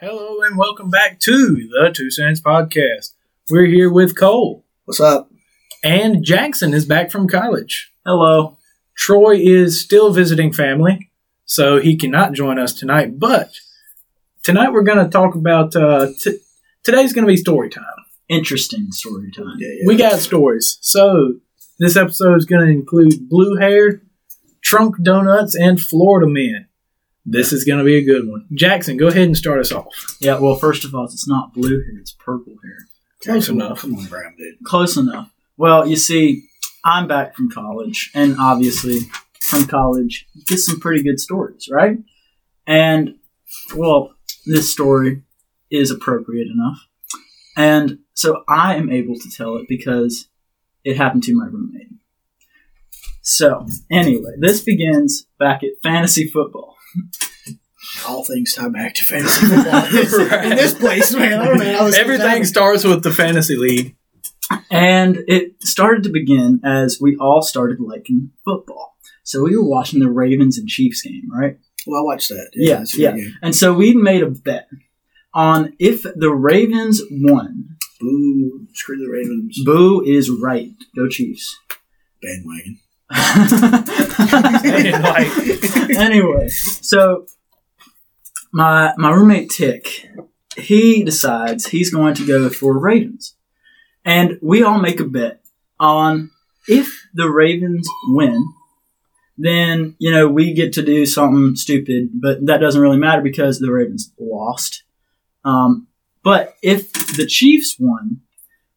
Hello and welcome back to the Two Cents Podcast. We're here with Cole, What's up? and Jackson is back from college. Hello. Troy is still visiting family, so he cannot join us tonight. But tonight we're going to talk about. Uh, t- today's going to be story time. Interesting story time. Yeah, yeah. We got stories. So this episode is going to include blue hair, trunk donuts, and Florida men. This is going to be a good one. Jackson, go ahead and start us off. Yeah, well, first of all, it's not blue hair, it's purple hair. Close enough. Come on, Graham, dude. Close enough. Well, you see, I'm back from college, and obviously, from college, you get some pretty good stories, right? And, well, this story is appropriate enough. And so I am able to tell it because it happened to my roommate. So, anyway, this begins back at fantasy football. All things tie back to fantasy football Right. in this place, man. I don't know how this Everything starts with the fantasy league. And it started to begin as we all started liking football. So we were watching the Ravens and Chiefs game, right? Well, I watched that. Yeah, it's a good yeah. And so we made a bet on if the Ravens won. Boo! Screw the Ravens. Boo is right. Go Chiefs. Bandwagon. Like- anyway, so my my roommate Tick, he decides he's going to go for Ravens, and we all make a bet on if the Ravens win, then you know we get to do something stupid, but that doesn't really matter because the Ravens lost. Um, but if the Chiefs won,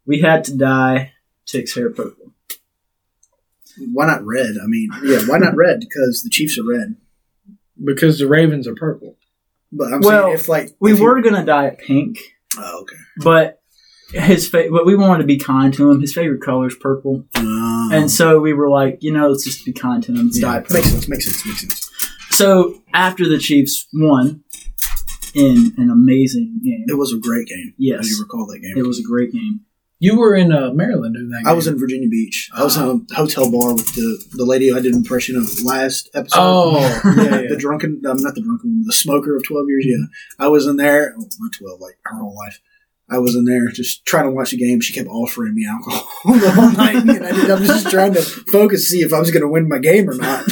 we had to dye Tick's hair purple. Why not red? I mean, yeah, why not red? Because the Chiefs are red. because the Ravens are purple. But I'm Well, saying if like We if you- were gonna dye it pink. oh, okay. but his fa- but we wanted to be kind to him. His favorite color is purple, Oh. and so we were like, you know, let's just be kind to him. Let's dye yeah, it makes sense. Makes sense. Makes sense. So after the Chiefs won in an amazing game, It was a great game. Yes. I do you recall that game. it was a great game. You were in uh, Maryland doing that. I was in Virginia Beach. I was in a hotel bar with the the lady I did an impression of last episode. Oh, yeah, yeah, yeah. the drunken, um, not the drunken one, the smoker of 12 years. Yeah. I was in there, oh, not 12, like her whole life. I was in there just trying to watch the game. She kept offering me alcohol the whole night. And I, did, I was just trying to focus, see if I was going to win my game or not.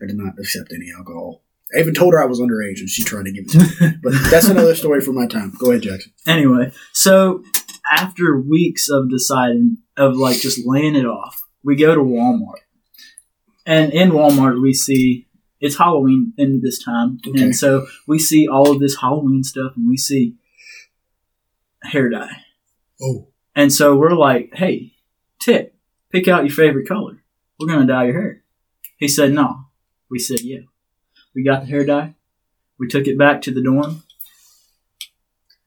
I did not accept any alcohol. I even told her I was underage and she tried to give it to me. But that's another story for my time. Go ahead, Jackson. Anyway, so after weeks of deciding of like just laying it off, we go to Walmart, and in Walmart we see it's Halloween in this time, Okay. and so we see all of this Halloween stuff, and we see hair dye. Oh. And so we're like, hey, Tick, pick out your favorite color. We're going to dye your hair. He said, no. We said, yeah. We got the hair dye. We took it back to the dorm.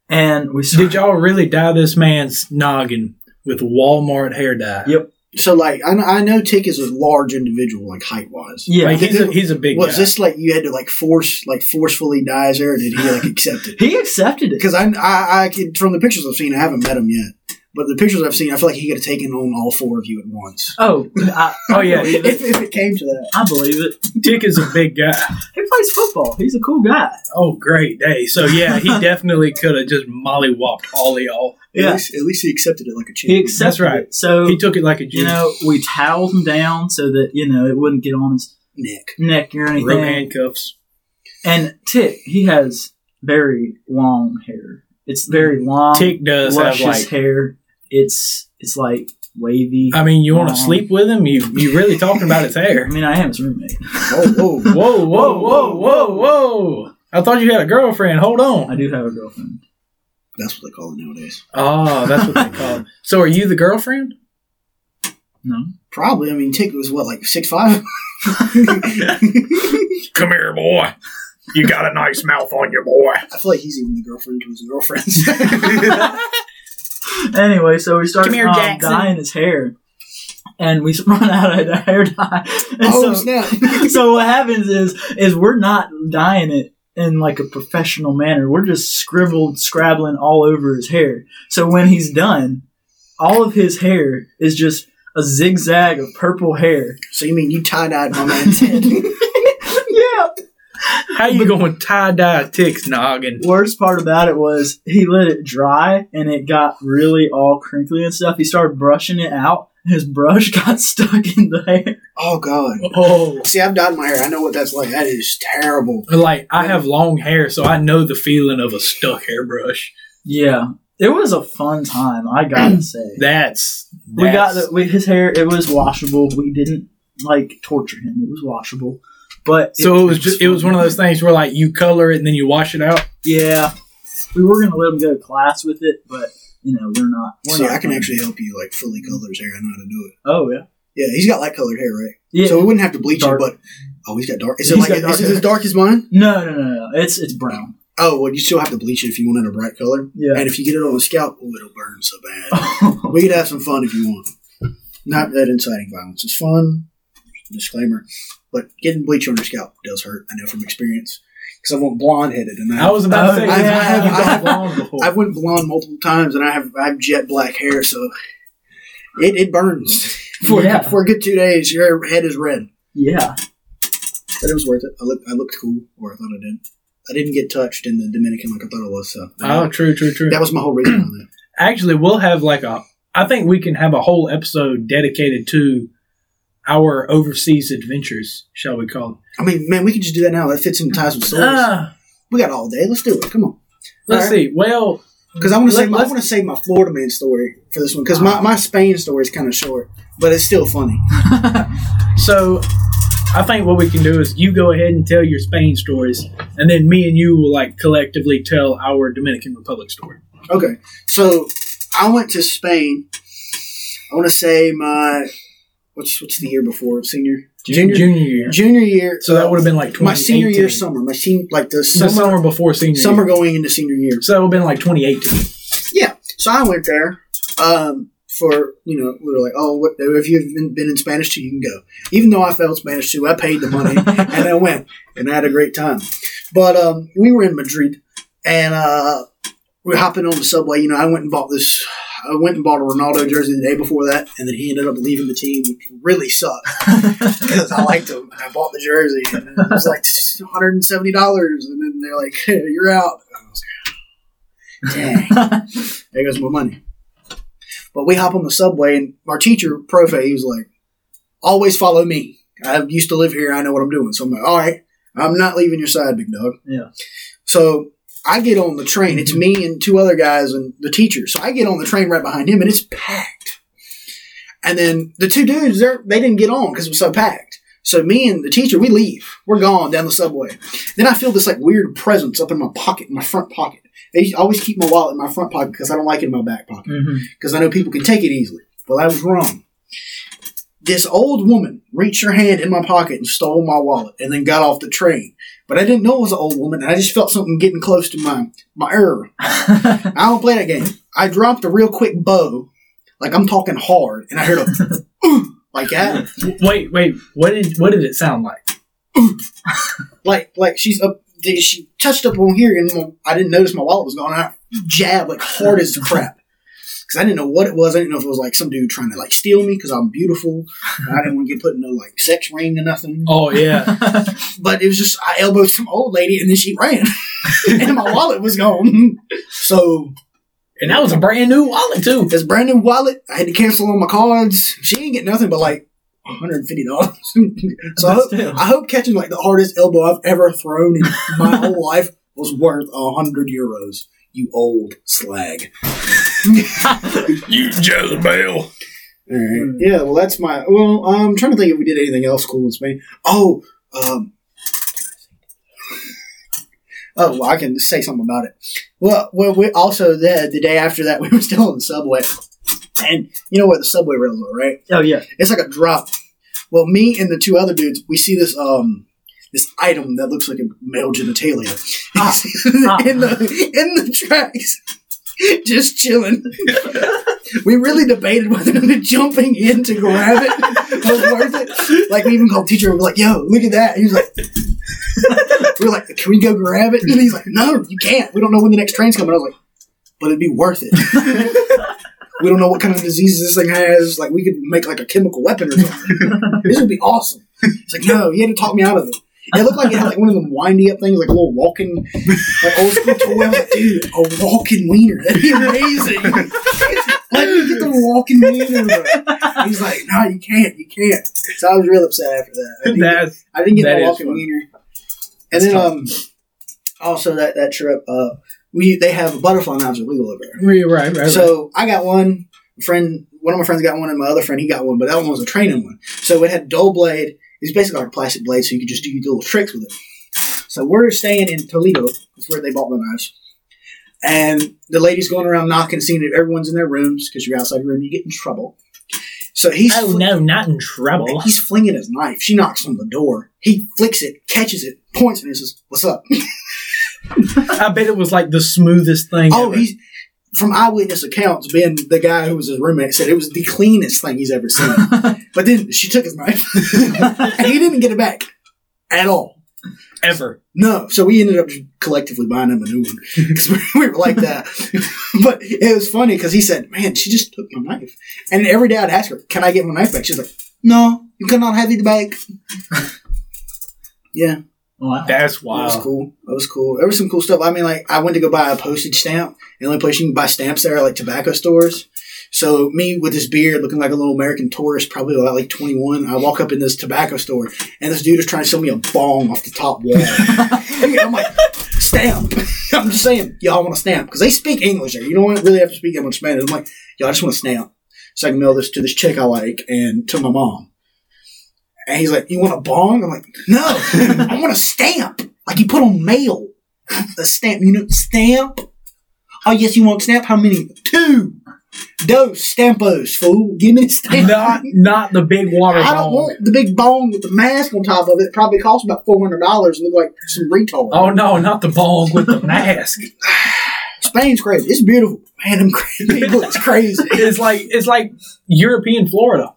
And we Did y'all really dye this man's noggin with Walmart hair dye? Yep. So, like, I, I know Tick is a large individual, like height wise. Yeah. Like he's a, he's a big Was guy. this like you had to like force, like forcefully dye his hair, or did he like accept it? he accepted it. Because I, I, I from the pictures I've seen, I haven't met him yet. But the pictures I've seen, I feel like he could have taken on all four of you at once. Oh, I, Oh, yeah. If, it. if it came to that. I believe it. Tick is a big guy. He plays football. He's a cool guy. Oh, great day. So yeah, he definitely could have just mollywopped all of y'all. At, Yeah. least, at least he accepted it like a He champion. accepted That's right. it. So, He took it like a you know, we toweled him down so that, you know, it wouldn't get on his Nick. neck or anything. Rope handcuffs. And Tick, he has very long hair. It's very long, Tick does have luscious like. hair. It's it's like wavy. I mean, you want to sleep with him? You you really talking about his hair. I mean, I am his roommate. whoa, oh. Whoa, whoa, whoa, whoa, whoa! I thought you had a girlfriend. Hold on. I do have a girlfriend. That's what they call it nowadays. Oh, that's what they call. it. So, are you the girlfriend? No, Probably. I mean, Tick was what, like six five? Come here, boy. You got a nice mouth on you, boy. I feel like he's even the girlfriend to his girlfriends. Anyway, so we started Come here, um, dyeing his hair, and we run out of hair dye. And oh, so, snap. so what happens is is we're not dyeing it in like a professional manner. We're just scribbled, scrabbling all over his hair. So when he's done, all of his hair is just a zigzag of purple hair. so you mean you tie dyed my man's head? yeah. How you going tie dye a tick's noggin? Worst part about it was he let it dry and it got really all crinkly and stuff. He started brushing it out. His brush got stuck in the hair. Oh God. Oh, See, I've dyed my hair. I know what that's like. That is terrible. like I have long hair, so I know the feeling of a stuck hairbrush. Yeah, it was a fun time. I gotta say, That's, we got the, we, his hair. It was washable. We didn't like torture him. It was washable, but So it was just it was one of those things where like you color it and then you wash it out. Yeah, we were gonna let him go to class with it, but you know we're not. We're See, not I can gonna- actually help you like fully color his hair. I know how to do it. Oh yeah, Yeah, he's got light colored hair, right? yeah. So we wouldn't have to bleach Dark. it, but oh, he's got dark. Is it He's like got is dark it as dark as mine? no, no, no, no. It's it's brown. Oh, well, you still have to bleach it if you want it a bright color. Yeah. And if you get it on the scalp, oh, it'll burn so bad. we could have some fun if you want. Not that inciting violence. It's fun. Disclaimer. But getting bleach on your scalp does hurt. I know from experience. Because I went blonde headed, and I, I was about to say yeah. I have I have- gone blonde. I went blonde multiple times, and I have I have jet black hair, so it, it burns for Yeah. for a good two days. Your head is red, yeah, but it was worth it. I looked I looked cool, or I thought I did. I didn't get touched in the Dominican like I thought I was. So oh, true, true, true. that was my whole reason on that. Actually, we'll have like a. I think we can have a whole episode dedicated to our overseas adventures, shall we call it? I mean, man, we can just do that now. That fits in ties with stories. Ah, we got all day. Let's do it. Come on. let's right. see. Well, Because I want to save my, I want to save my Florida man story for this one because my, my Spain story is kind of short, but it's still funny. so I think what we can do is you go ahead and tell your Spain stories, and then me and you will like collectively tell our Dominican Republic story. Okay, so I went to Spain. I want to say my what's what's the year before senior Junior, junior year. junior year. So that would have been like my senior year summer. My senior like the summer summer before senior summer year. going into senior year. So that would have been like 2018. Yeah, so I went there. Um, for you know, we were like, oh, what, if you've been, been in Spanish too, you can go. Even though I failed Spanish too, I paid the money and I went and I had a great time. But um, we were in Madrid and uh, we were hopping on the subway. You know, I went and bought this. I went and bought a Ronaldo jersey the day before that, and then he ended up leaving the team, which really sucked because I liked him and I bought the jersey. And it was like one hundred and seventy dollars, and then they're like, hey, "You're out." I was like, ah, "Dang." there goes my money. But we hop on the subway, and our teacher, Profe, he was like, always follow me. I used to live here. I know what I'm doing. So I'm like, all right, I'm not leaving your side, big dog. Yeah. So I get on the train. It's mm-hmm. me and two other guys and the teacher. So I get on the train right behind him, and it's packed. And then the two dudes, they're, they didn't get on because it was so packed. So me and the teacher, we leave. We're gone down the subway. Then I feel this like weird presence up in my pocket, in my front pocket. I always keep my wallet in my front pocket because I don't like it in my back pocket mm-hmm. because I know people can take it easily. Well, I was wrong. This old woman reached her hand in my pocket and stole my wallet and then got off the train. But I didn't know it was an old woman, and I just felt something getting close to my my ear. I don't play that game. I dropped a real quick bow, like I'm talking hard, and I heard a like that, Wait, wait. What did what did it sound like? like like she's up. She touched up on here, and I didn't notice my wallet was gone. I jabbed like hard as crap because I didn't know what it was. I didn't know if it was like some dude trying to like steal me because I'm beautiful. and I didn't want to get put in no like sex ring or nothing. Oh yeah. But it was just I elbowed some old lady, and then she ran, and my wallet was gone. So And that was a brand new wallet too. It's a brand new wallet. I had to cancel all my cards. She ain't get nothing but like $150. so I hope, I hope catching like the hardest elbow I've ever thrown in my whole life was worth a hundred euros. You old slag. You Jezebel. All right. Yeah. Well, that's my. Well, I'm trying to think if we did anything else cool in Spain. Oh. Um. Oh, well, I can say something about it. Well, well, we also the the day after that we were still on the subway, and you know where the subway rails are, right? oh yeah. It's like a drop. Well, me and the two other dudes, we see this um this item that looks like a male genitalia Ah. in the in the tracks, just chilling. we really debated whether the jumping in to grab it was worth it. Like we even called teacher. We were like, "Yo, look at that!" He was like. "We are like, "Can we go grab it?" And he's like, "No, you can't. We don't know when the next train's coming." I was like, "But it'd be worth it." we don't know what kind of diseases this thing has. Like, we could make like a chemical weapon or something. this would be awesome. It's like, no, he had to talk me out of it. It looked like it had like one of them windy up things, like a little walking, like old school toy. I was like, dude, a walking wiener. That'd be amazing. Let me get the walking wiener. Bro. He's like, no, you can't, you can't. So I was real upset after that. I didn't get, That's I didn't get the walking wiener. And then um, also that that trip, uh, we they have butterfly knives are legal over there. right, right, right. So I got one. A friend, one of my friends got one, and my other friend he got one, but that one was a training one. So it had dull blade. It's basically like a plastic blade, so you can just do little tricks with it. So we're staying in Toledo. That's where they bought the knives. And the lady's going around knocking, seeing if everyone's in their rooms because you're outside your room, you get in trouble. So he's oh fl- no, not in trouble. he's flinging his knife. She knocks on the door. He flicks it, catches it, points and says, "What's up?" I bet it was like the smoothest thing. Oh, ever. he's from eyewitness accounts. Ben, the guy who was his roommate, said it was the cleanest thing he's ever seen. but then she took his knife, and he didn't get it back at all. ever. No, so we ended up collectively buying him a new one because we were like that. but it was funny because he said, "Man, she just took my knife," and every day I'd ask her, "Can I get my knife back?" She's like, "No, you cannot have it back." yeah, Oh, wow. That's that was cool. That was cool. There was some cool stuff. I mean, like I went to go buy a postage stamp. The only place you can buy stamps there are like tobacco stores. So me with this beard, looking like a little American tourist, probably about like twenty one. I walk up in this tobacco store, and this dude is trying to sell me a bong off the top wall. I'm like, stamp. I'm just saying, y'all want a stamp because they speak English there. You don't really have to speak that much Spanish. I'm like, y'all just want a stamp so I can mail this to this chick I like and to my mom. And he's like, you want a bong? I'm like, no, I want a stamp. Like you put on mail. A stamp. You know, stamp? Oh, yes, you want a stamp? How many? Two. Those stampos, fool. Give me a stamp. Not not the big water I don't bong. want the big bong with the mask on top of it. Probably costs about four hundred dollars. And look like some retard. Oh no, not the bong with the mask. Spain's crazy. It's beautiful. Man, them crazy people. It's crazy. It's like it's like European Florida.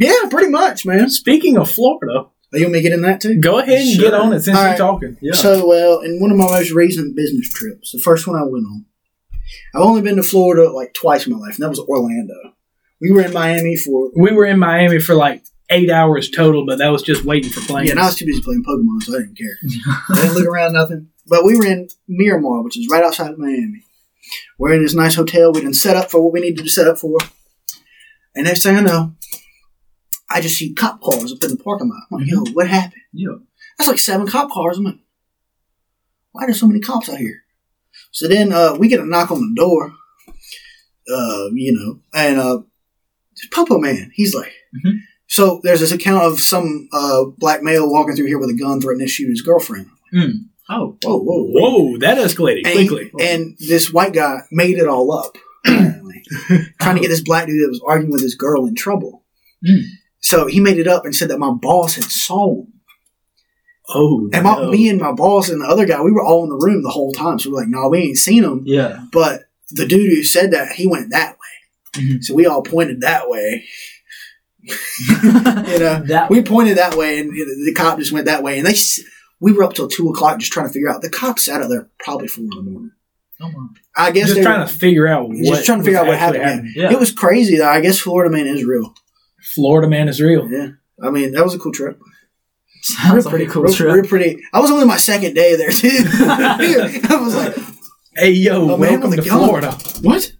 Yeah, pretty much, man. Speaking of Florida, Are you want me to get in that too? go ahead and Sure. get on it since All you're right. talking. Yeah. So, well, in one of my most recent business trips, the first one I went on, I've only been to Florida like twice in my life, and that was Orlando. We were in Miami for We were in Miami for like eight hours total, but that was just waiting for planes. yeah, and I was too busy playing Pokemon, so I didn't care. I didn't look around nothing. But we were in Miramar, which is right outside of Miami. We're in this nice hotel. We didn't set up for what we needed to set up for. And next thing I know, I just see cop cars up in the parking lot. I'm like, yo, what happened? Yeah. That's like seven cop cars. I'm like, why are there so many cops out here? So then uh, we get a knock on the door, uh, you know, and uh, Popo Man. He's like, Mhm. so there's this account of some uh, black male walking through here with a gun threatening to shoot his girlfriend. Mm. Oh. Whoa, whoa, whoa. Whoa, that escalated And, quickly. and this white guy made it all up, trying to get this black dude that was arguing with his girl in trouble. Mm. So he made it up and said that my boss had saw him. oh, And my, no. me and my boss and the other guy, we were all in the room the whole time. So we're like, no, we ain't seen him. Yeah. But the dude who said that, he went that way. Mhm. So we all pointed that way. You know, we pointed that way, and the cop just went that way. And they, we were up till two o'clock just trying to figure out. The cop sat out there probably four in the morning. Oh. I guess just trying were- to figure out what just trying to figure out what happened. man. Yeah. It was crazy though. I guess Florida man is real. Florida man is real. Yeah, I mean that was a cool trip. Sounds like a cool real, trip. real pretty. I was only my second day there too. I was like, Hey yo, Oh, man welcome with to gun. Florida. what?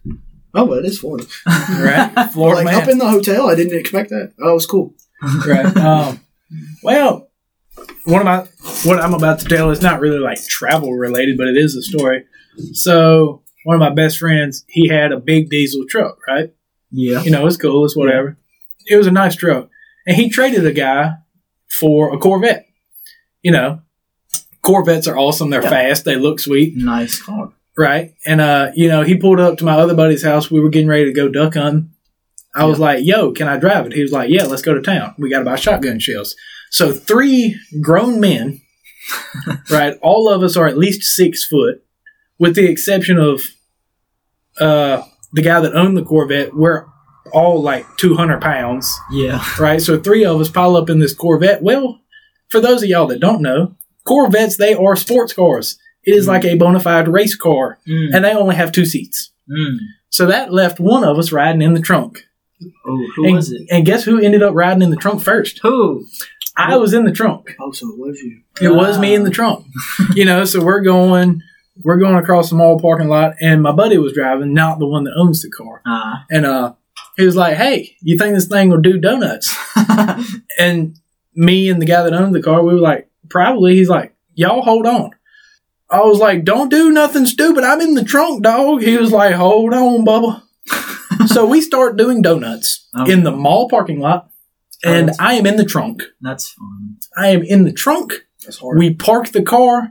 Oh, well, it is Florida. Right? Florida like man. up in the hotel, I didn't expect that. Oh, it was cool. right. Um, well, one of my what I'm about to tell is not really like travel related, but it is a story. So one of my best friends, he had a big diesel truck, right? Yeah. You know, it's cool, it's whatever. It was a nice truck, and he traded a guy for a Corvette. You know, Corvettes are awesome. They're Yeah. fast. They look sweet, Nice car. right? And uh, you know, he pulled up to my other buddy's house. We were getting ready to go duck hunting. I was like, "Yo, can I drive it?" He was like, "Yeah, let's go to town. We got to buy shotgun shells." So three grown men, right? All of us are at least six foot, with the exception of uh, the guy that owned the Corvette. We're all like two hundred pounds, Yeah. right? So three of us pile up in this Corvette. Well, for those of y'all that don't know, Corvettes they are sports cars. It is like a bona fide race car, Mm. and they only have two seats. Mm. So that left one of us riding in the trunk. Oh, who and, was it? And guess who ended up riding in the trunk first? Who? I was in the trunk. Oh, so it was you. It was me in the trunk. You know, so we're going, we're going across the mall parking lot, and my buddy was driving, not the one that owns the car. Uh, And uh, he was like, "Hey, you think this thing will do donuts?" And me and the guy that owned the car, we were like, "Probably." He's like, "Y'all hold on." I was like, "Don't do nothing stupid. I'm in the trunk, dog." He was like, "Hold on, Bubba." so we start doing donuts Okay. in the mall parking lot, Oh, and that's- I am in the trunk. That's fun. I am in the trunk. That's hard. We park the car.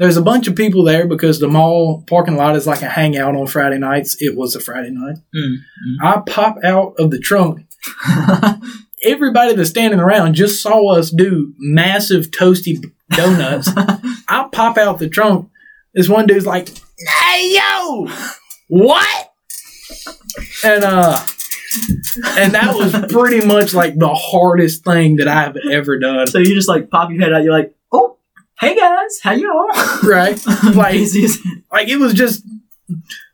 There's a bunch of people there because the mall parking lot is like a hangout on Friday nights. It was a Friday night. Mm, I pop out of the trunk. Everybody that's standing around just saw us do massive toasty donuts. I pop out the trunk. This one dude's like, "Hey yo, what?" And uh, and that was pretty much like the hardest thing that I've ever done. so you just like pop your head out. You're like, hey guys, how y'all? Right? Like- Busy as- like it was just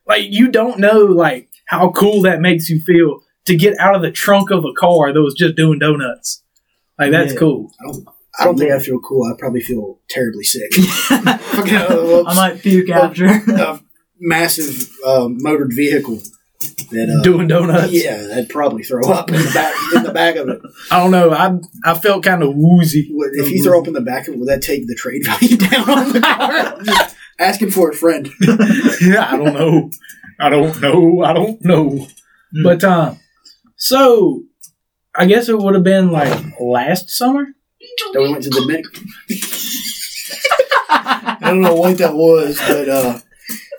like you don't know like how cool that makes you feel to get out of the trunk of a car that was just doing donuts. Like that's Yeah. cool. I don't think I feel cool. I probably feel terribly sick. I might puke after. a massive uh, motored vehicle that uh, doing donuts. yeah, I'd probably throw up in the back in the back of it. I don't know. I I felt kind of woozy. If you throw up in the back of it, would that take the trade value down on the car? Just asking for a friend. yeah, I don't know. I don't know. I don't know. Hmm. But uh, so I guess it would have been like last summer. that we went to the Dominican. I don't know what that was, but uh,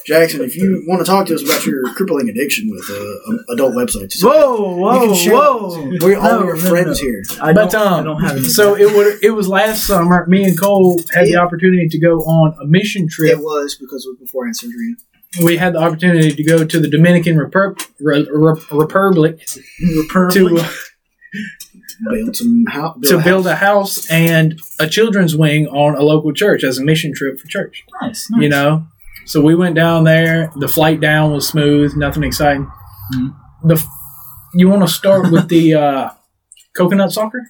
Jackson, if you want to talk to us about your crippling addiction with uh, adult websites, whoa, whoa, can share whoa! we're all No, your no, no. friends here. I But don't, I um, don't have any. so it would it was last summer. Me and Cole had the opportunity to go on a mission trip It was because it was before I had surgery. we had the opportunity to go to the Dominican Repub- Re- Re- Republic to Build some house. to build a house and a children's wing on a local church as a mission trip for church. nice, nice. You know, so we went down there. The flight down was smooth, nothing exciting. Mhm. The you want to start with the uh, coconut soccer?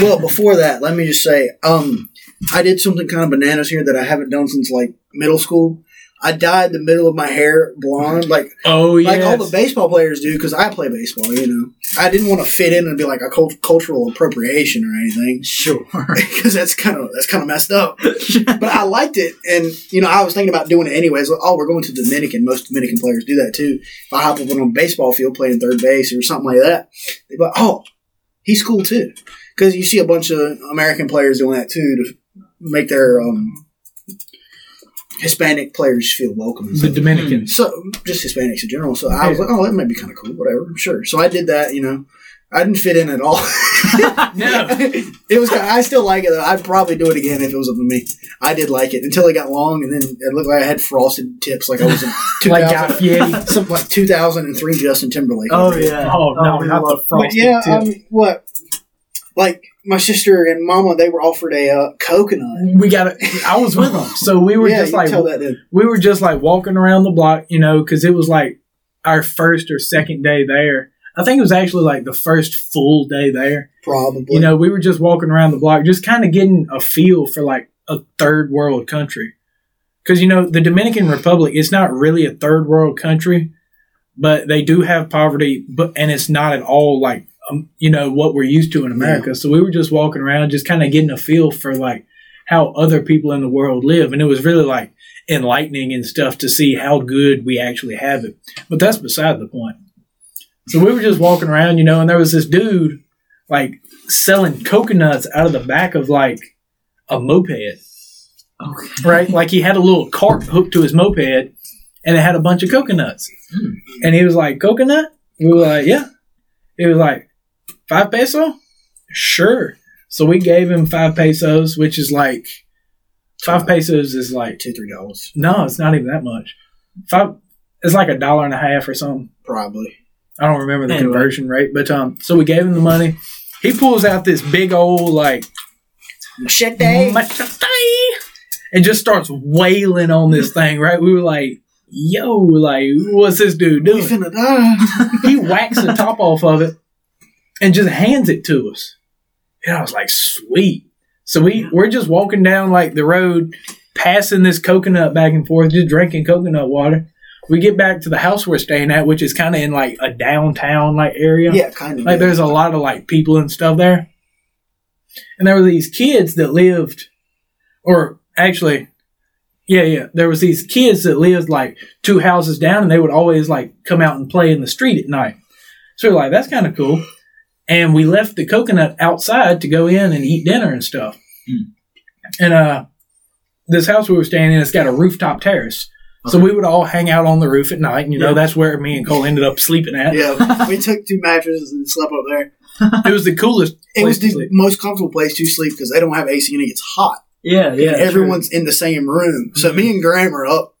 well, before that, let me just say, um, I did something kind of bananas here that I haven't done since like middle school. I dyed the middle of my hair blonde, like Oh yeah, like all the baseball players do, because I play baseball. You know, I didn't want to fit in and be like a cult- cultural appropriation or anything, Sure. because that's kind of that's kind of messed up. But I liked it, and you know, I was thinking about doing it anyways. Oh, we're going to Dominican. Most Dominican players do that too. If I hop up on a baseball field playing third base or something like that, they'd like, oh, he's cool too. Because you see a bunch of American players doing that too to make their um, Hispanic players feel welcome. The stuff. Dominicans. So just Hispanics in general. So I was like, oh, that might be kind of cool. Whatever, sure. So I did that. You know, I didn't fit in at all. No. it was. I still like it. I'd probably do it again if it was up to me. I did like it until it got long, and then it looked like I had frosted tips, like I was in like 2000, Guy Fieri. something like 2003 Justin Timberlake. oh yeah. Oh no, we not the love- But frosted yeah, tip. um, what? Like my sister and mama, they were offered a uh, coconut. we got. it. I was with them, so we were yeah, just like we were just like walking around the block, you know, because it was like our first or second day there. I think it was actually like the first full day there. Probably. You know, we were just walking around the block, just kind of getting a feel for like a third world country. Because, you know, the Dominican Republic, is not really a third world country, but they do have poverty, but and it's not at all like, um, you know, what we're used to in America. So we were just walking around, just kind of getting a feel for like how other people in the world live. And it was really like enlightening and stuff to see how good we actually have it. But that's beside the point. So we were just walking around, you know, and there was this dude like selling coconuts out of the back of like a moped, Okay. right? like he had a little cart hooked to his moped and it had a bunch of coconuts. Mm. And he was like, Coconut? We were like, Yeah. He was like, Five peso? Sure. So we gave him five pesos, which is like five pesos is like two, three dollars, no, it's not even that much. Five it's like a dollar and a half or something. probably. I don't remember the Anyway. conversion rate, but um, so we gave him the money. He pulls out this big old like Machete. machete and just starts wailing on this thing. Right? We were like, "Yo, like, what's this dude doing?" He whacks the top off of it and just hands it to us. And I was like, "Sweet." So we we're just walking down like the road, passing this coconut back and forth, just drinking coconut water. We get back to the house we're staying at, which is kind of in like a downtown like area. Yeah, kind of. Like there's a lot of like people and stuff there. And there were these kids that lived, or actually, yeah, yeah, there was these kids that lived like two houses down, and they would always like come out and play in the street at night. So we're like, that's kind of cool. And we left the coconut outside to go in and eat dinner and stuff. And uh, this house we were staying in, it's got a rooftop terrace. So we would all hang out on the roof at night, and you know Yeah. that's where me and Cole ended up sleeping at. Yeah, we took two mattresses and slept up there. It was the coolest. It was to the sleep. most comfortable place to sleep because they don't have AC and it gets hot. Yeah, yeah. Everyone's in the same room, so me and Graham are up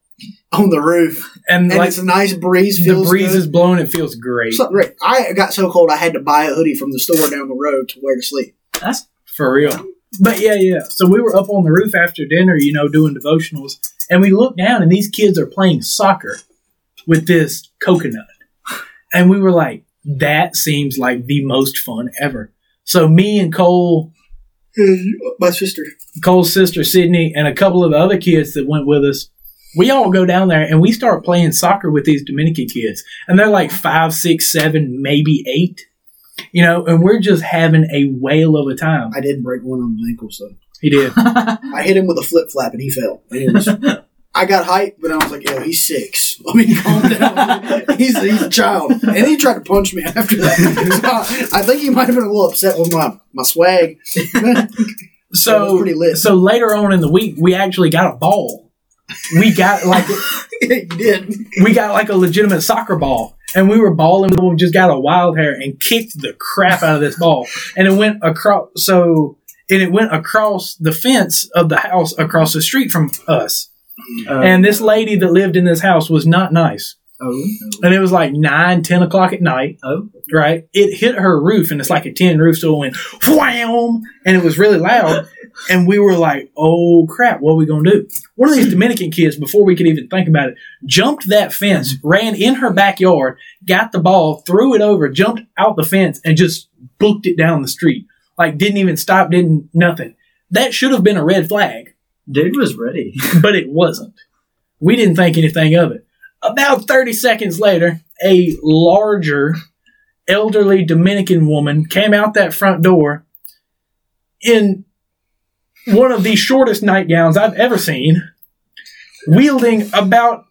on the roof, and, and like it's a nice breeze. the breeze good. is blowing, it feels great So, right. I got so cold I had to buy a hoodie from the store down the road to wear to sleep. That's for real. But yeah, yeah. So we were up on the roof after dinner, you know, doing devotionals, and we looked down, and these kids are playing soccer with this coconut, and we were like, "That seems like the most fun ever." So me and Cole, My sister. Cole's sister Sydney, and a couple of the other kids that went with us, we all go down there and we start playing soccer with these Dominican kids. And they're like five, six, seven, maybe eight. You know, and we're just having a whale of a time. I did break one on his ankle, so He did. I hit him with a flip flap and he fell. And was, I got hyped, but I was like, "Yo, he's six. I mean, calm down. he's he's a child." And he tried to punch me after that. So I think he might have been a little upset with my my swag. That was So, pretty lit. so later on in the week, we actually got a ball. We got like yeah, you did. we got like a legitimate soccer ball, and we were balling. We just got a wild hair and kicked the crap out of this ball, and it went across. So, and it went across the fence of the house across the street from us. uh, And this lady that lived in this house was not nice. Oh, And it was like nine, ten o'clock at night. oh, right? It hit her roof, and it's like a tin roof, so it went wham, and it was really loud. And we were like, "Oh crap, what are we gonna do?" One of these Dominican kids, before we could even think about it, jumped that fence, ran in her backyard, got the ball, threw it over, jumped out the fence, and just booked it down the street. Like didn't even stop, didn't nothing. That should have been a red flag, dude was ready. but it wasn't. We didn't think anything of it. About 30 seconds later, a larger, elderly Dominican woman came out that front door in one of the shortest nightgowns I've ever seen, wielding about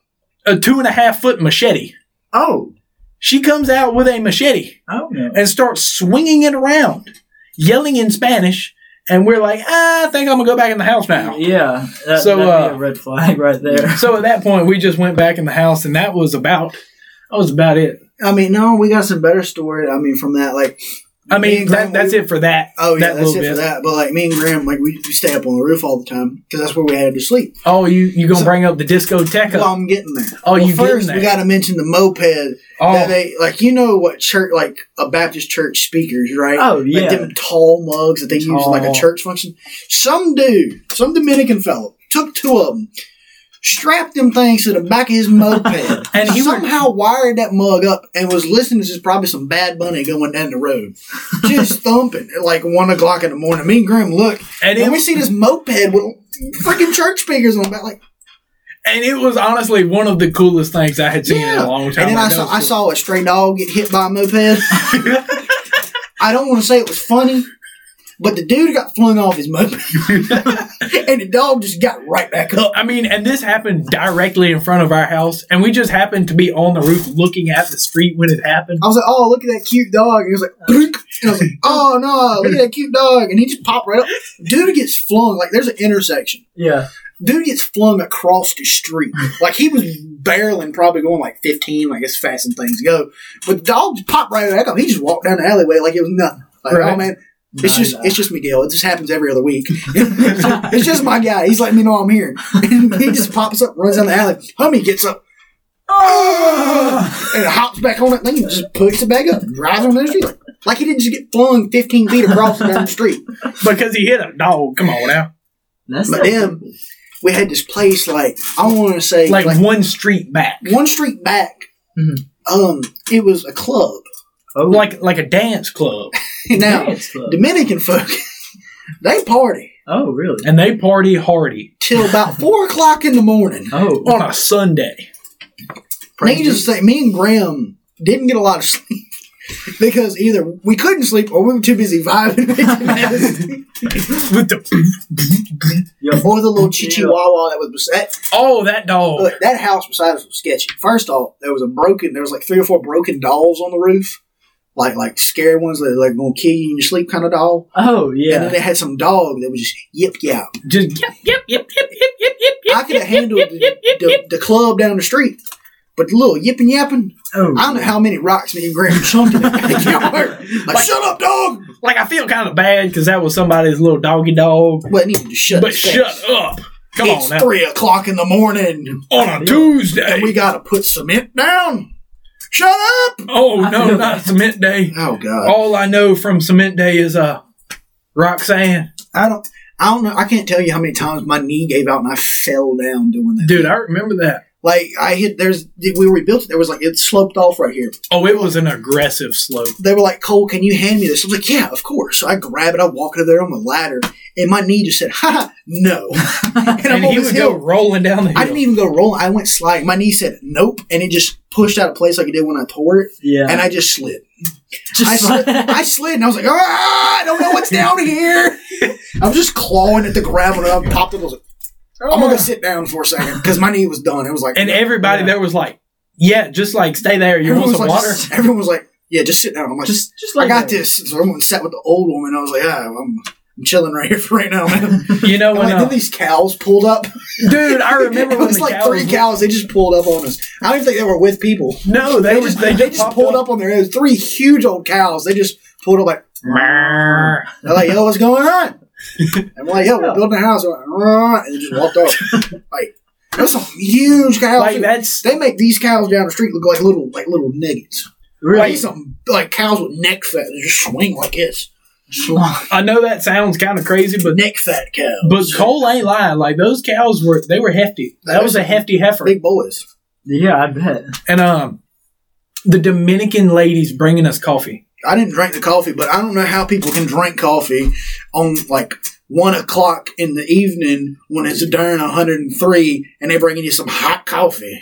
a two and a half foot machete. Oh, She comes out with a machete oh no. and starts swinging it around, yelling in Spanish. And we're like, ah, I think I'm gonna go back in the house now. Yeah, that, So, that'd uh, be a red flag right there. So at that point, we just went back in the house, and that was about that was about it. I mean, no, we got some better story. I mean, from that, like, I Me mean, that, that's it for that. oh yeah, that that's it little for that. But like, me and Graham, like, we, we stay up on the roof all the time because that's where we had to sleep. Oh, you you gonna So- bring up the disco discotheque? Well, I'm getting there. Oh, well, you first we got to mention the moped that oh, they like. You know what church, like a Baptist church speakers, right? Oh Like yeah, them tall mugs that they use in like a church function. Some dude, some Dominican fellow, took two of them, strapped them things to the back of his moped, And he somehow wired that mug up and was listening to just probably some Bad Bunny going down the road, just thumping at like one o'clock in the morning. Me and Graham look, and and we see this moped with freaking church speakers on the back, like. and it was honestly one of the coolest things I had seen in a long time. And then I Like, saw I saw a stray dog get hit by a moped. I don't want to say it was funny, but the dude got flung off his moped, and the dog just got right back up. I mean, and this happened directly in front of our house, and we just happened to be on the roof looking at the street when it happened. I was like, "Oh, look at that cute dog!" And he was like, "Boink." and I was like, "Oh no, look at that cute dog!" And he just popped right up. Dude gets flung like there's an intersection. yeah. Dude gets flung across the street like he was barreling, probably going like 15, like as fast as things go. But the dog just popped right back up. He just walked down the alleyway like it was nothing. Like, oh, Right. oh man, It's just nah. it's just Miguel. It just happens every other week. it's just my guy. He's letting me know I'm here. And he just pops up, runs down the alley. Hummy gets up and hops back on that thing and just puts it back up and drives on the street. Like, like he didn't just get flung 15 feet across down the street. because he hit a dog. Come on now, That's But then we had this place like I want to say like, like, one street back, one street back. Mhm. Um, it was a club. Like like a dance club. Now Dance club. Dominican folk, they party. Oh, really? and they party hardy till about four o'clock in the morning. Oh, on a Sunday. Needless to say, me and Graham didn't get a lot of sleep because either we couldn't sleep or we were too busy vibing making. With the yeah. or the little chichi wawa that was beside oh, that dog. look, that house beside us was sketchy. First off, there was a broken there was like three or four broken dolls on the roof. Like like scary ones that like gonna kill you in your sleep kind of doll. Oh, yeah. And then they had some dog that was just yip yap. Just yep, yep, yep, yep, yep, yep, yep. I could have handled the, the, the club down the street. But the little yipping yapping, Oh, I don't know how many rocks me and Graham chunked in that. Like, Like- shut up, dog! Like I feel kind of bad because that was somebody's little doggy dog. Well, it needed to shut But face. shut up. Come it's on now. three o'clock in the morning, On a and Tuesday. we gotta put cement down. Shut up! Oh no, not cement day. Oh God, All I know from cement day is uh Roxanne. I don't, I don't know. I can't tell you how many times my knee gave out and I fell down doing that. Dude, I remember that. Like I hit. There's we rebuilt it. There was like it sloped off right here. Oh, it was an aggressive slope. They were like, Cole, can you hand me this? I was like, yeah, of course. So I grab it. I walk over there on the ladder, and my knee just said, ha, no. and I'm And he would hill. go rolling down the hill. I didn't even go rolling. I went sliding. My knee said nope, and it just pushed out of place like it did when I tore it, yeah. and I just slid. Just I slid, I slid, and I was like, ah, I don't know what's down here. I was just clawing at the gravel, and I popped it. I was like, I'm gonna sit down for a second because my knee was done. It was like, and everybody Yeah. there was like, "Yeah, just like stay there. You everyone want some like, water?" just- everyone was like, yeah, just sit down. I'm like, just, just I got that. this. So everyone sat with the old woman. I was like, yeah, I'm, I'm chilling right here for right now, man. You know And when, like, uh, then these cows pulled up. dude, I remember it when was the like cows three cows. They just pulled up on us. I don't even think they were with people. No, they, They, was just they they just, just pulled up on their heads. Three huge old cows. They just pulled up like Meow. they're like, yo, what's going on? And we're like, yo, we're building a house. Like, and they just walked off. like there's some huge cows. Like that's they make these cows down the street look like little like little niggas. Really? Like some like cows with neck fat. They just swing like this. Schlong. I know that sounds kind of crazy, but Neck fat cows. but Cole ain't lying. Like those cows were they were hefty. That was a hefty heifer. big boys. Yeah, I bet. And um, the Dominican ladies bringing us coffee. I didn't drink the coffee, but I don't know how people can drink coffee on like one o'clock in the evening when it's a darn 103 and they're bringing you some hot coffee.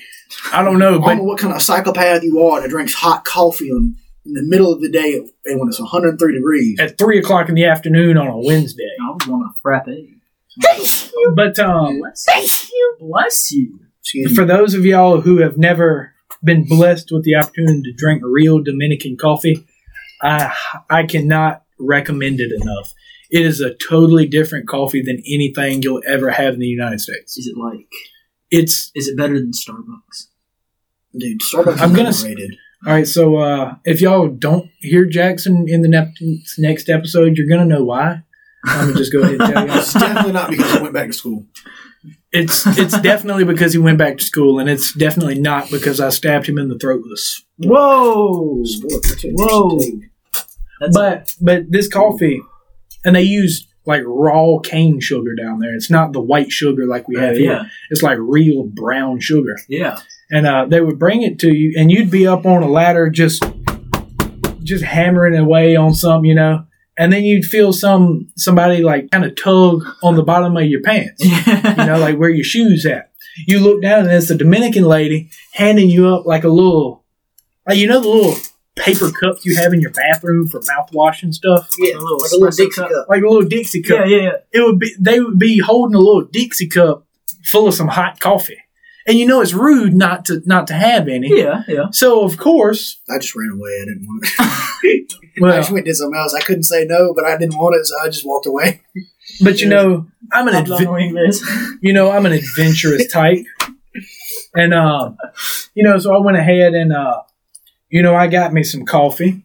I don't know, I don't know what kind of psychopath you are that drinks hot coffee on, in the middle of the day and when it's 103 degrees. at three o'clock in the afternoon on a Wednesday. I was on a frappe. Thank you. But um, Bless you. Bless you. Excuse me. for those of y'all who have never been blessed with the opportunity to drink real Dominican coffee, I I cannot recommend it enough. It is a totally different coffee than anything you'll ever have in the United States. Is it like? It's Is it better than Starbucks? Dude, Starbucks I'm is gonna- overrated. All right. So uh, if y'all don't hear Jackson in the ne- next episode, you're gonna know why. I'm gonna just go ahead and tell y'all. It's definitely not because I went back to school. It's it's definitely because he went back to school, and it's definitely not because I stabbed him in the throat with a s- Whoa! Sport, Whoa. you should take. That's But but this coffee, and they use like raw cane sugar down there. It's not the white sugar like we have here. yeah, It's like real brown sugar. yeah. And uh, they would bring it to you, and you'd be up on a ladder just just hammering away on something, you know. And then you'd feel some somebody like kind of tug on the bottom of your pants, you know, like where your shoes at. You look down, and it's the Dominican lady handing you up like a little, like you know, the little paper cups you have in your bathroom for mouthwash and stuff. Yeah, A little like a little Dixie cup. cup. like a little Dixie cup. yeah, yeah, yeah. It would be they would be holding a little Dixie cup full of some hot coffee, and you know it's rude not to not to have any. Yeah, yeah. So of course, I just ran away. I didn't want it. I well, just went and did something else. I couldn't say no, but I didn't want it, so I just walked away. but you know I'm an I'm adve- doing this. you know I'm an adventurous type, and um, you know so I went ahead and uh, you know I got me some coffee,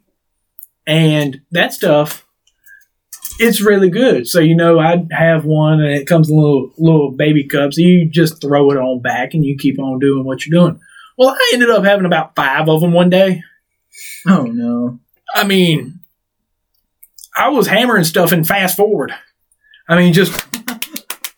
and that stuff. It's really good. So you know, I'd have one, and it comes in little little baby cups. You just throw it on back, and you keep on doing what you're doing. Well, I ended up having about five of them one day. Oh no. I mean, I was hammering stuff in fast forward. I mean, just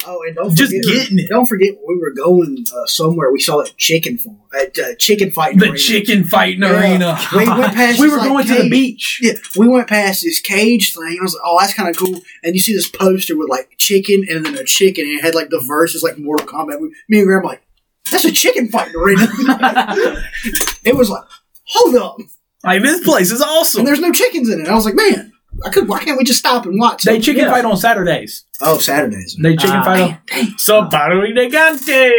Oh, and don't Just forget, getting it. Don't forget, we were going uh, somewhere. We saw that chicken farm, at uh, chicken fighting. The arena. chicken fighting Yeah. arena. We went past. we were like, going to the beach. Yeah, we went past this cage thing. I was like, "Oh, that's kind of cool." And you see this poster with like chicken and then a chicken, and it had like the verses like Mortal Kombat. We, me and were like, "That's a chicken fighting arena." it was like, "Hold up!" Like this place is And awesome. there's no chickens in it. I was like, "Man, I could. Why can't we just stop and watch?" They chicken Yeah. fight on Saturdays. oh, Saturdays. They chicken Ah. fight on Dang. Sábado Gigante.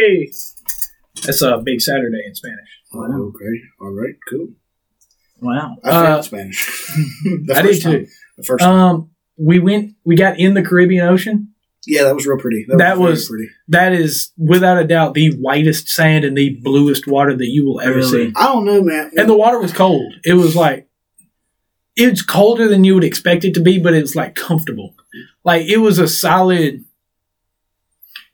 That's a big Saturday in Spanish. Oh, okay. All right. Cool. wow. I failed Uh, Spanish. The I did first time. too. The first time. Um, we went. We got in the Caribbean Ocean. Yeah, that was real pretty. that very was- pretty. That is without a doubt the whitest sand and the bluest water that you will ever Really? see. I don't know, man. And the water was cold. It was like it's colder than you would expect it to be, but it was like comfortable. Like it was a solid.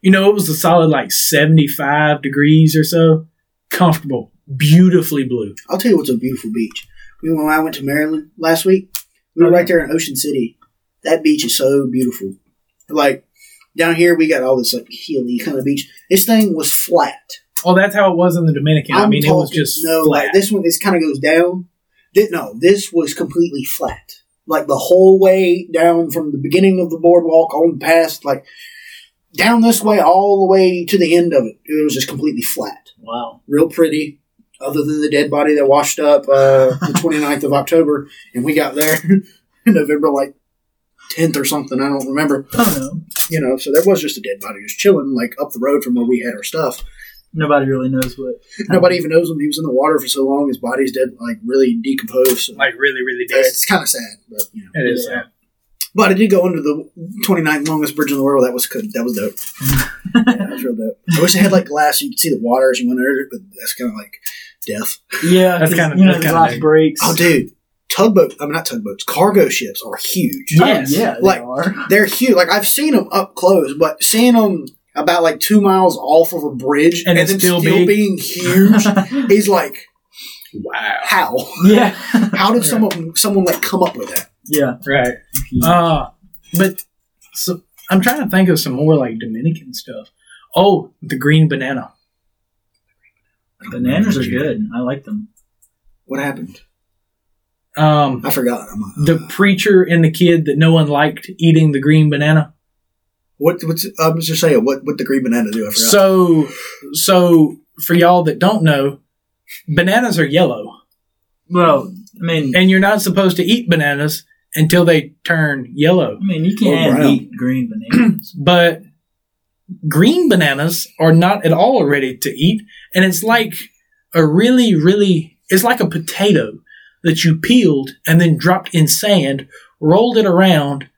You know, it was a solid like seventy-five degrees or so. Comfortable, beautifully blue. I'll tell you what's a beautiful beach. We when I went to Maryland last week, we were right there in Ocean City. That beach is so beautiful. Like down here, we got all this like hilly kind of beach. This thing was flat. Oh, that's how it was in the Dominican. i I'm mean, it was just no. flat. Like this one, this kind of goes down. No, this was completely flat. Like the whole way down from the beginning of the boardwalk on past, like down this way all the way to the end of it. It was just completely flat. Wow. real pretty, other than the dead body that washed up uh, the 29th of October, and we got there in November like 10th or something. I don't remember. Oh no. You know, so there was just a dead body just chilling like up the road from where we had our stuff. Nobody really knows what. Nobody even knows him. He was in the water for so long, his body's dead, like really decomposed. So like really, really dead. it's kind of sad, but you know. It is Yeah. sad. But I did go under the 29th longest bridge in the world. That was good. That was dope. yeah, that was real dope. I wish it had like glass so you could see the water as you went under it, but that's kind of like death. Yeah, that's kinda- you know that's the glass neat. breaks. Oh, dude, tugboat. I mean, not tugboats. Cargo ships are huge. Oh, Yes. yeah, they Like- are. They're huge. Like I've seen them up close, but seeing them about like two miles off of a bridge And and, it's then still still, big? being huge is like Wow. how? yeah, How did someone someone like come up with that? yeah. Right. Uh, but so I'm trying to think of some more like Dominican stuff. Oh, the green banana. Bananas are good. I like them. What happened? Um, I forgot. I'm, uh, the preacher and the kid that no one liked eating the green banana. What? What's? I was just saying. What? What the green banana do? I forgot. So, so for y'all that don't know, bananas are yellow, Well, I mean, and you're not supposed to eat bananas until they turn yellow. I mean, you can't oh, eat green bananas. But green bananas are not at all ready to eat, and it's like a really, really, it's like a potato that you peeled and then dropped in sand, rolled it around,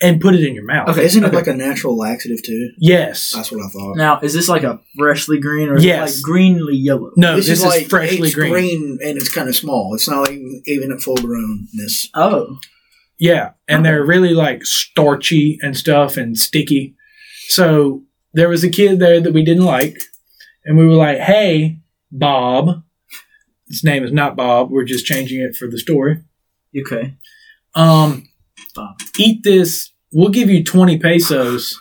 and put it in your mouth. okay, isn't it like a natural laxative too? Yes. That's what I thought. now, is this like a freshly green or is Yes. it like greenly yellow? No, this, is, like freshly it's green. and it's kind of small. It's not like even at full grownness. Oh, Yeah, and they're really like starchy and stuff and sticky. So there was a kid there that we didn't like, and we were like, "Hey, Bob." His name is not Bob. We're just changing it for the story. okay. Um, Bob. Eat this. We'll give you twenty pesos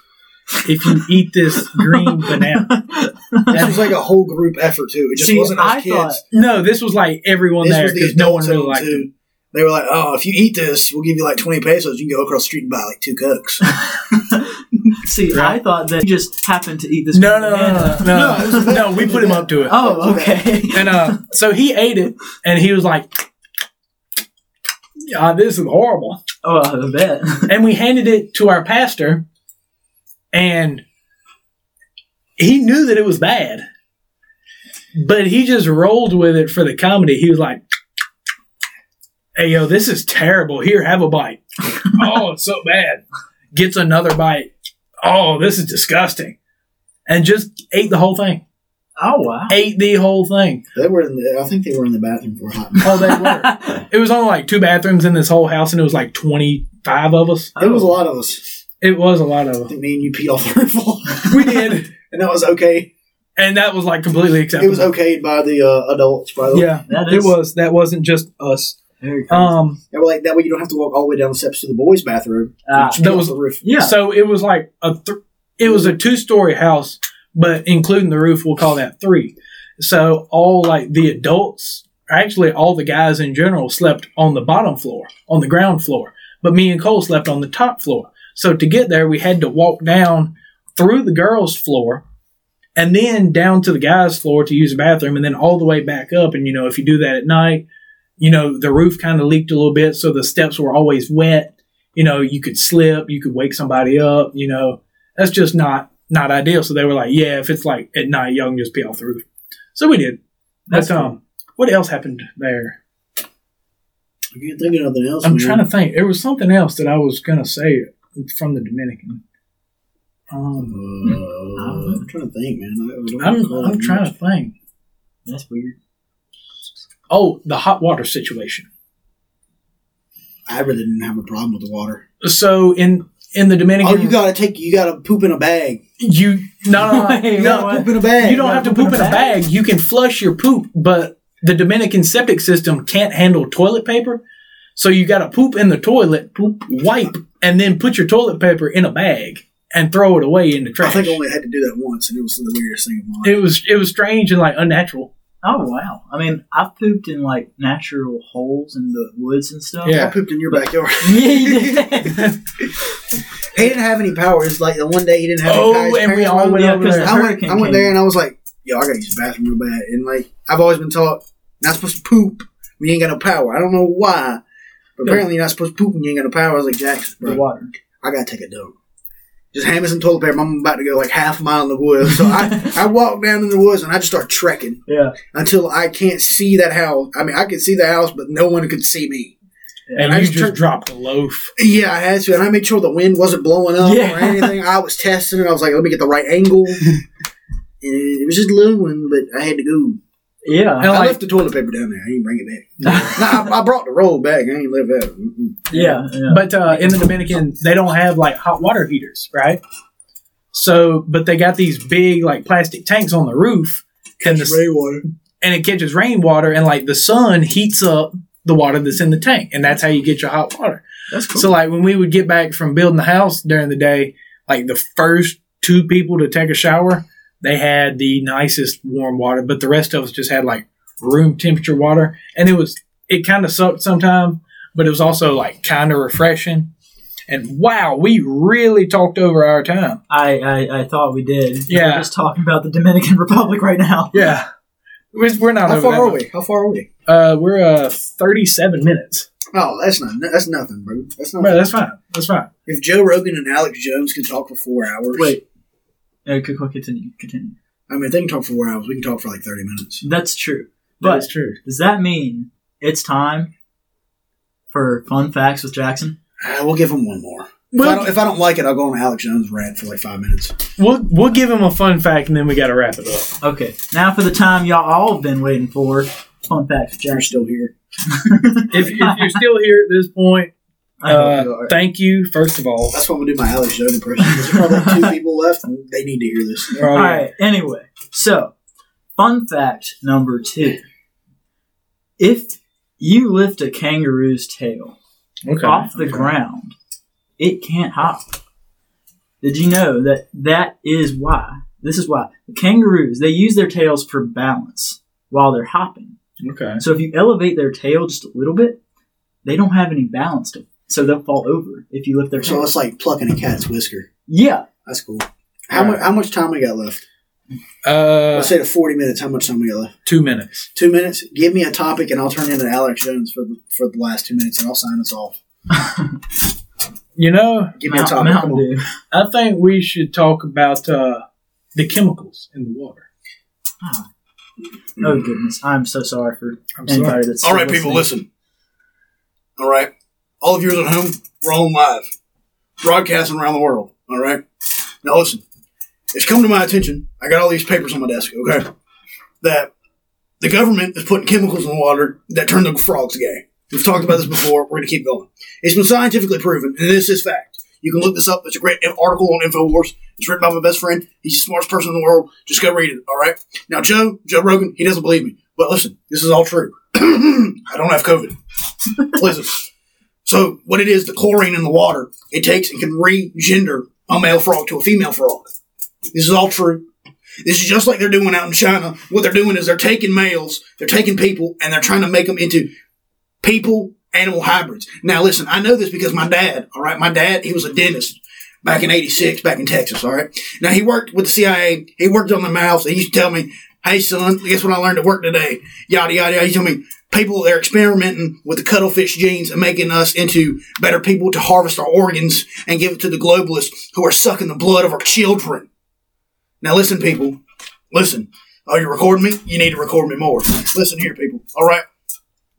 if you eat this green banana. This was like a whole group effort too. It just See, wasn't us I kids. thought- No, this was like everyone this there was the because no one really liked too. it. They were like, "Oh, if you eat this, we'll give you like twenty pesos. You can go across the street and buy like two cokes." See, Right. I thought that you just happened to eat this. No, green no, no, no, no, No, it was a no. We put him up to it. Oh, okay. And uh, so he ate it, and he was like, "Yeah, this is horrible." oh, I bet. And we handed it to our pastor, and he knew that it was bad, but he just rolled with it for the comedy. He was like, "Hey, yo, this is terrible. Here, have a bite." oh, it's so bad. Gets another bite. Oh, this is disgusting, and just ate the whole thing. Oh wow. Ate the whole thing. they were in the. I think they were in the bathroom for a hot minute. Oh, they were. It was only like two bathrooms in this whole house, and it was like twenty five of us. It was a lot of us. It was a lot of I us. think me and you peed off the roof. We did, and that was okay. and that was like completely acceptable. It was okayed by the uh, adults. By the way, Yeah, That it is- was. That wasn't just us. Very cool. Um, they were like that way. You don't have to walk all the way down the steps to the boys' bathroom. Just pee that was- the roof. yeah. so it was like a th- It was a two story house, but including the roof, we'll call that three. So all like the adults, actually all the guys in general slept on the bottom floor, on the ground floor. But me and Cole slept on the top floor. So to get there, we had to walk down through the girls' floor and then down to the guys' floor to use the bathroom and then all the way back up. And, you know, if you do that at night, you know, the roof kind of leaked a little bit. So the steps were always wet. You know, you could slip, you could wake somebody up, you know, that's just not, not ideal. So they were like, yeah, if it's like at night, y'all can just be off the roof. So we did. That's but, um, what else happened there? I can't think of nothing else. I'm man. trying to think. There was something else that I was going to say from the Dominican. Um, Uh, I'm trying to think, man. I don't I'm, I'm trying much. to think. That's weird. Oh, the hot water situation. I really didn't have a problem with the water. So in in the Dominican, Oh, you gotta take. You gotta poop in a bag. You no no, no, Wait, You no, poop in a bag. you don't gotta have to poop poop in a bag. You can flush your poop, but the Dominican septic system can't handle toilet paper. So you got to poop in the toilet, poop, wipe, and then put your toilet paper in a bag and throw it away in the trash. I think I only had to do that once, and it was the weirdest thing of my life. it was it was strange and like unnatural. Oh wow! I mean, I've pooped in like natural holes in the woods and stuff. Yeah. I pooped in your backyard. yeah, you did. he didn't have any power. It's like the one day he didn't have Oh, any power. And we all went Yeah, over 'cause there. the I went, I went there and I was like, yo, I gotta use the bathroom real bad. And like, I've always been taught not supposed to poop when you ain't got no power. I don't know why, but apparently you're not supposed to poop when you ain't got no power. I was like, Jackson, the bro, water. I gotta take a dump. Just me some toilet paper. I'm about to go like half a mile in the woods. So I, I walk down in the woods and I just start trekking Yeah. until I can't see that house. I mean, I could see the house, but no one could see me. and I you just just turned- dropped a loaf. Yeah, I had to, and I made sure the wind wasn't blowing up Yeah. or anything. I was testing it. I was like, let me get the right angle. and it was just a little one, but I had to go. Yeah. And I like- left the toilet paper down there. I didn't bring it back. no, I, I brought the roll back. I ain't left that. Mm-mm. Yeah. Yeah. But uh, in the Dominican, they don't have like hot water heaters, right? So, but they got these big like plastic tanks on the roof, and the, Rainwater. and it catches rainwater, and like the sun heats up the water that's in the tank, and that's how you get your hot water. That's cool. So, like when we would get back from building the house during the day, like the first two people to take a shower, they had the nicest warm water, but the rest of us just had like room temperature water, and it was it kind of sucked sometimes, but it was also like kind of refreshing. And wow, we really talked over our time. I, I I thought we did. Yeah. We're just talking about the Dominican Republic right now. Yeah, we're, we're not. How far that are we? How far are we? Uh, we're uh thirty-seven minutes. Oh, that's not. That's nothing, bro. That's not. But that's fine. That's fine. if Joe Rogan and Alex Jones can talk for four hours, Wait. Uh, c- c- continue. Continue. I mean, if they can talk for four hours. We can talk for like thirty minutes. That's true. But That's true. does that mean it's time for fun facts with Jackson? Uh, we'll give him one more. If, I We'll, don't, if I don't like it, I'll go on Alex Jones' rant for like five minutes. we'll we'll give him a fun fact, and then we got to wrap it up. Okay. Now for the time y'all all have been waiting for. Fun facts with You're Jackson. still here. If, if you're still here at this point, I hope uh, thank you first of all. That's why I'm gonna do my Alex Jones impression. There's probably two people left, and they need to hear this. All yeah. right. Anyway, so fun fact number two: if you lift a kangaroo's tail Okay. off the ground, it can't hop. Did you know that that is why? This is why the kangaroos they use their tails for balance while they're hopping. Okay. So if you elevate their tail just a little bit, they don't have any balance to, so they'll fall over if you lift their So tail. it's like plucking a cat's whisker. Yeah, That's cool. How much? How much time we got left? Uh, Let's say to forty minutes. How much time we got left? two minutes. Two minutes. Give me a topic, and I'll turn into Alex Jones for the for the last two minutes, and I'll sign us off. You know, Give me a topic. Mountain Dew. I think we should talk about uh, the chemicals in the water. Oh goodness, I'm so sorry for I'm sorry. that's All still right, people, listen. All right, all of you at home, we're on live, broadcasting around the world. All right, now listen. It's come to my attention. I got all these papers on my desk. Okay, that the government is putting chemicals in the water that turn the frogs gay. We've talked about this before. We're going to keep going. It's been scientifically proven, and this is fact. You can look this up. It's a great article on Infowars. It's written by my best friend. He's the smartest person in the world. Just go read it. All right. Now, Joe, Joe Rogan, he doesn't believe me, but listen, this is all true. I don't have COVID. Listen. So what it is, the chlorine in the water, it takes and can re-gender a male frog to a female frog. This is all true. This is just like they're doing out in China. What they're doing is they're taking males, they're taking people, and they're trying to make them into people animal hybrids. Now, listen, I know this because my dad, all right, my dad, he was a dentist back in 86, back in Texas, all right. Now, he worked with the CIA, he worked on the mouths. And he used to tell me, hey, son, guess what I learned at work today? Yada, yada, yada. He told me, people, they're experimenting with the cuttlefish genes and making us into better people to harvest our organs and give it to the globalists who are sucking the blood of our children. Now, listen, people, listen. Are you recording me? You need to record me more. Listen here, people, all right?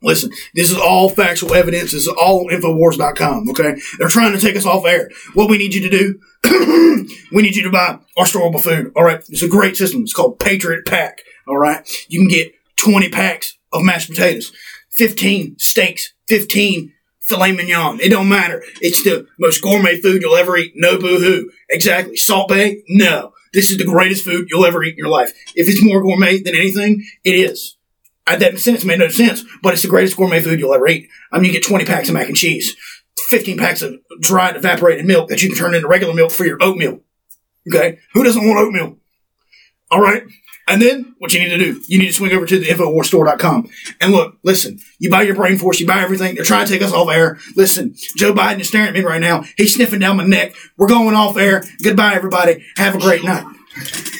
Listen, this is all factual evidence. This is all Infowars.com, okay? They're trying to take us off air. What we need you to do, we need you to buy our storeable food, all right? It's a great system. It's called Patriot Pack, all right? You can get 20 packs of mashed potatoes, 15 steaks, 15 filet mignon. It don't matter. It's the most gourmet food you'll ever eat. No boo-hoo. Exactly. Salt Bae? No. This is the greatest food you'll ever eat in your life. If it's more gourmet than anything, it is. That sentence made no sense, but it's the greatest gourmet food you'll ever eat. I mean, you get 20 packs of mac and cheese, 15 packs of dried evaporated milk that you can turn into regular milk for your oatmeal. Okay? Who doesn't want oatmeal? All right? And then what you need to do, you need to swing over to the InfoWarsStore.com. And look, listen, you buy your brain force, you buy everything. They're trying to take us off air. Listen, Joe Biden is staring at me right now. He's sniffing down my neck. We're going off air. Goodbye, everybody. Have a great night.